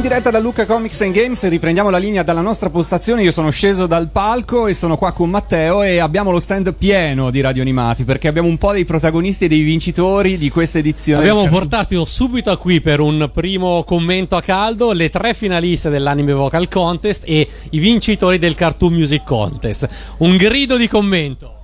in diretta da Luca Comics and Games riprendiamo la linea dalla nostra postazione. Io sono sceso dal palco e sono qua con Matteo e abbiamo lo stand pieno di radio animati perché abbiamo un po' dei protagonisti e dei vincitori di questa edizione. Abbiamo portato subito qui per un primo commento a caldo le tre finaliste dell'Anime Vocal Contest e i vincitori del Cartoon Music Contest. Un grido di commento.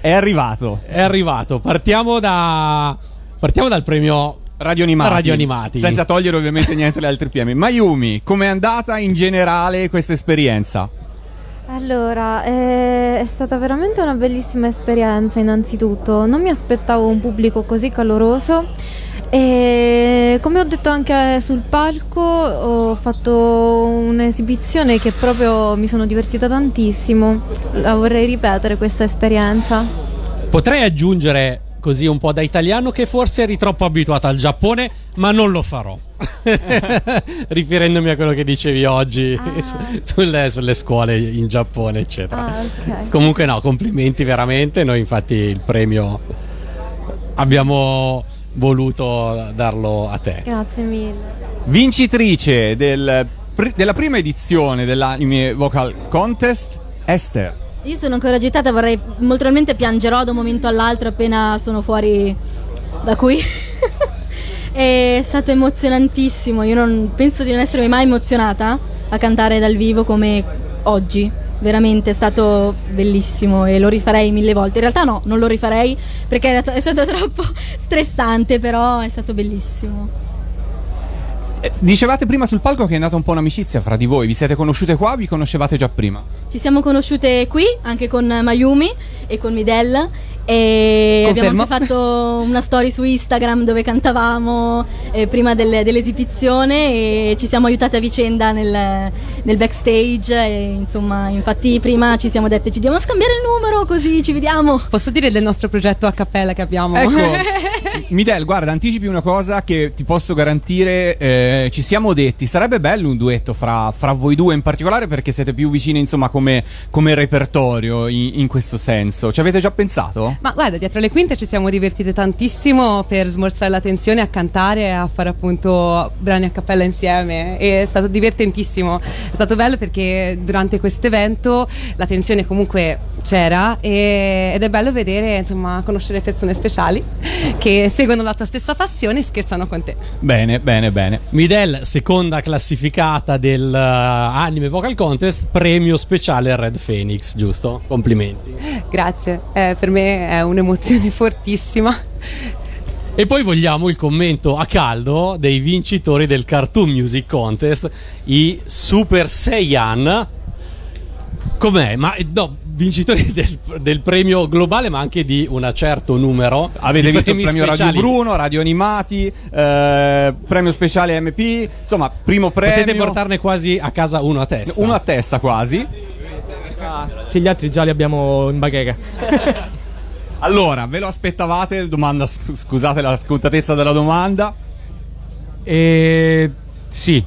È arrivato. È arrivato. Partiamo da. Partiamo dal premio Radio Animati. Radio Animati. Senza togliere ovviamente niente agli altri premi. Mayumi, com'è andata in generale questa esperienza? Allora, eh, è stata veramente una bellissima esperienza innanzitutto. Non mi aspettavo un pubblico così caloroso e come ho detto anche sul palco ho fatto un'esibizione che proprio mi sono divertita tantissimo. La vorrei ripetere questa esperienza. Potrei aggiungere così un po' da italiano che forse eri troppo abituata al Giappone, ma non lo farò. Riferendomi a quello che dicevi oggi Ah. su- sulle, sulle scuole in Giappone, eccetera. Ah, ok. Comunque no, complimenti veramente. Noi infatti il premio abbiamo voluto darlo a te. Grazie mille. Vincitrice del della prima edizione dell'Anime Vocal Contest, Esther. Io sono ancora agitata, vorrei molto probabilmente piangerò da un momento all'altro appena sono fuori da qui. è stato emozionantissimo, io non penso di non essermi mai emozionata a cantare dal vivo come oggi. Veramente è stato bellissimo e lo rifarei mille volte. In realtà no, non lo rifarei perché è stato troppo stressante, però è stato bellissimo. Eh, Dicevate prima sul palco che è nata un po' un'amicizia fra di voi. Vi siete conosciute qua o vi conoscevate già prima? Ci siamo conosciute qui anche con Mayumi e con Midel e Confermo. abbiamo anche fatto una story su Instagram dove cantavamo eh, prima del- dell'esibizione e ci siamo aiutate a vicenda nel, nel backstage e, insomma infatti prima ci siamo dette ci dobbiamo scambiare il numero così ci vediamo Posso dire del nostro progetto a cappella che abbiamo? Ecco, Midel, guarda, anticipi una cosa che ti posso garantire. eh, ci siamo detti, sarebbe bello un duetto fra, fra voi due in particolare perché siete più vicini, insomma, come, come repertorio in, in questo senso. Ci avete già pensato? Ma guarda, dietro le quinte ci siamo divertite tantissimo per smorzare la tensione, a cantare a fare appunto brani a cappella insieme. È stato divertentissimo. È stato bello perché durante questo evento la tensione comunque c'era e- ed è bello vedere, insomma, conoscere persone speciali che seguono la tua stessa passione e scherzano con te. Bene, bene, bene. Midel, seconda classificata del eh, Anime Vocal Contest, premio speciale Red Phoenix, giusto? Complimenti. Grazie, Eh, per me è un'emozione fortissima. E poi vogliamo il commento a caldo dei vincitori del Cartoon Music Contest, i Super Saiyan. Com'è? Ma eh, no, vincitori del, del premio globale, ma anche di un certo numero. Avete di vinto il premi premio Radio speciali. Bruno, Radio Animati, eh, premio speciale MP, insomma, primo premio. Potete portarne quasi a casa uno a testa. uno a testa quasi. Sì, gli altri già li abbiamo in bacheca. Allora, ve lo aspettavate? Domanda, sc- scusate la scontatezza della domanda. E sì.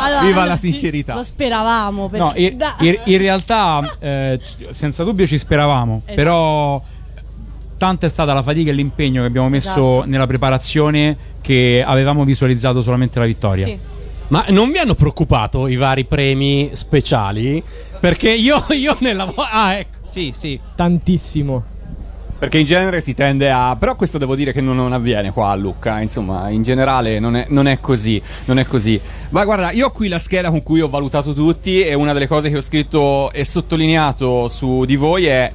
Allora, Viva la sincerità. Lo speravamo. Perché, No, in, in- realtà eh, senza dubbio ci speravamo, Esatto. però tanta è stata la fatica e l'impegno che abbiamo messo Esatto. nella preparazione che avevamo visualizzato solamente la vittoria. Sì. Ma non vi hanno preoccupato i vari premi speciali? Perché io, io nella. vo- Ah, ecco. Sì, sì. Tantissimo. Perché in genere si tende a. Però questo devo dire che non, non avviene qua a Lucca. Insomma, in generale non è, non è così. Non è così. Ma guarda, io ho qui la scheda con cui ho valutato tutti. E una delle cose che ho scritto e sottolineato su di voi è.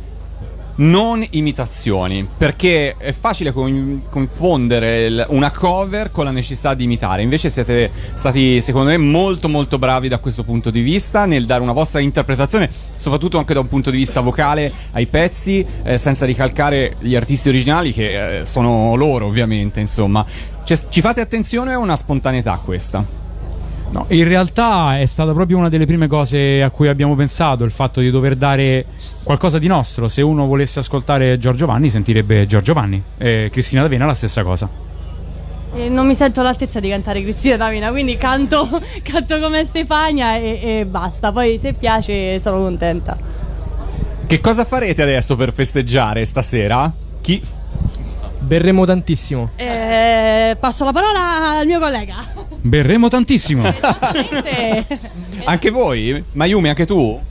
Non imitazioni, perché è facile con- confondere il- una cover con la necessità di imitare. Invece siete stati, secondo me, molto molto bravi da questo punto di vista nel dare una vostra interpretazione, soprattutto anche da un punto di vista vocale ai pezzi, eh, senza ricalcare gli artisti originali che eh, sono loro, ovviamente. Insomma, Cioè, ci fate attenzione o è una spontaneità questa? No, in realtà è stata proprio una delle prime cose a cui abbiamo pensato, il fatto di dover dare qualcosa di nostro. Se uno volesse ascoltare Giorgio Vanni, sentirebbe Giorgio Vanni. E Cristina D'Avena la stessa cosa. E non mi sento all'altezza di cantare Cristina D'Avena, quindi canto, canto come Stefania e, e basta. Poi se piace sono contenta. Che cosa farete adesso per festeggiare stasera? Chi. Berremo tantissimo. Eh, passo la parola al mio collega. Berremo tantissimo. Esattamente. Anche voi? Mayumi, anche tu?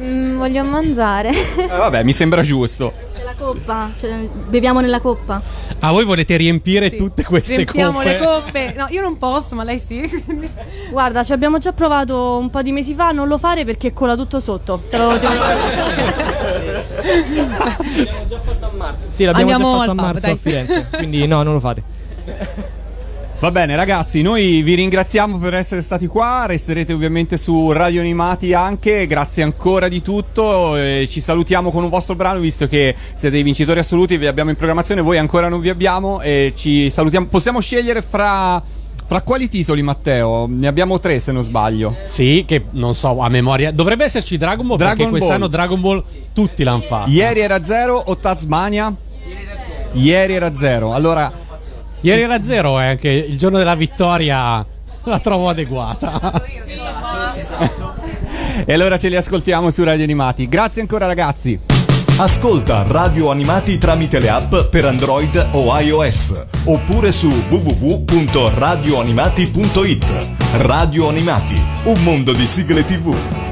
Mm, voglio mangiare. Eh, vabbè, mi sembra giusto. C'è la coppa, c'è- beviamo nella coppa. Ah, voi volete riempire Sì. tutte queste Riempiamo coppe? le coppe. No, io non posso, ma lei sì. Guarda, ci abbiamo già provato un po' di mesi fa, non lo fare perché cola tutto sotto. Te lo te Sì, l'abbiamo Andiamo già fatto a pub, marzo dai. a Firenze. Quindi no, non lo fate. Va bene ragazzi, noi vi ringraziamo per essere stati qua, resterete ovviamente su Radio Animati anche, grazie ancora di tutto, eh, ci salutiamo con un vostro brano visto che siete i vincitori assoluti, vi abbiamo in programmazione, voi ancora non vi abbiamo e ci salutiamo, possiamo scegliere fra, fra quali titoli Matteo? Ne abbiamo tre se non sbaglio. Sì, che non so a memoria. Dovrebbe esserci Dragon Ball Dragon perché quest'anno Ball. Dragon Ball tutti l'hanno fatto. Ieri era zero o Tazmania? Ieri era zero, allora... Ieri era zero e anche il giorno della vittoria la trovo adeguata. E allora ce li ascoltiamo su Radio Animati. Grazie ancora ragazzi. Ascolta Radio Animati tramite le app per Android o iOS oppure su www.radioanimati.it. Radio Animati, un mondo di sigle TV.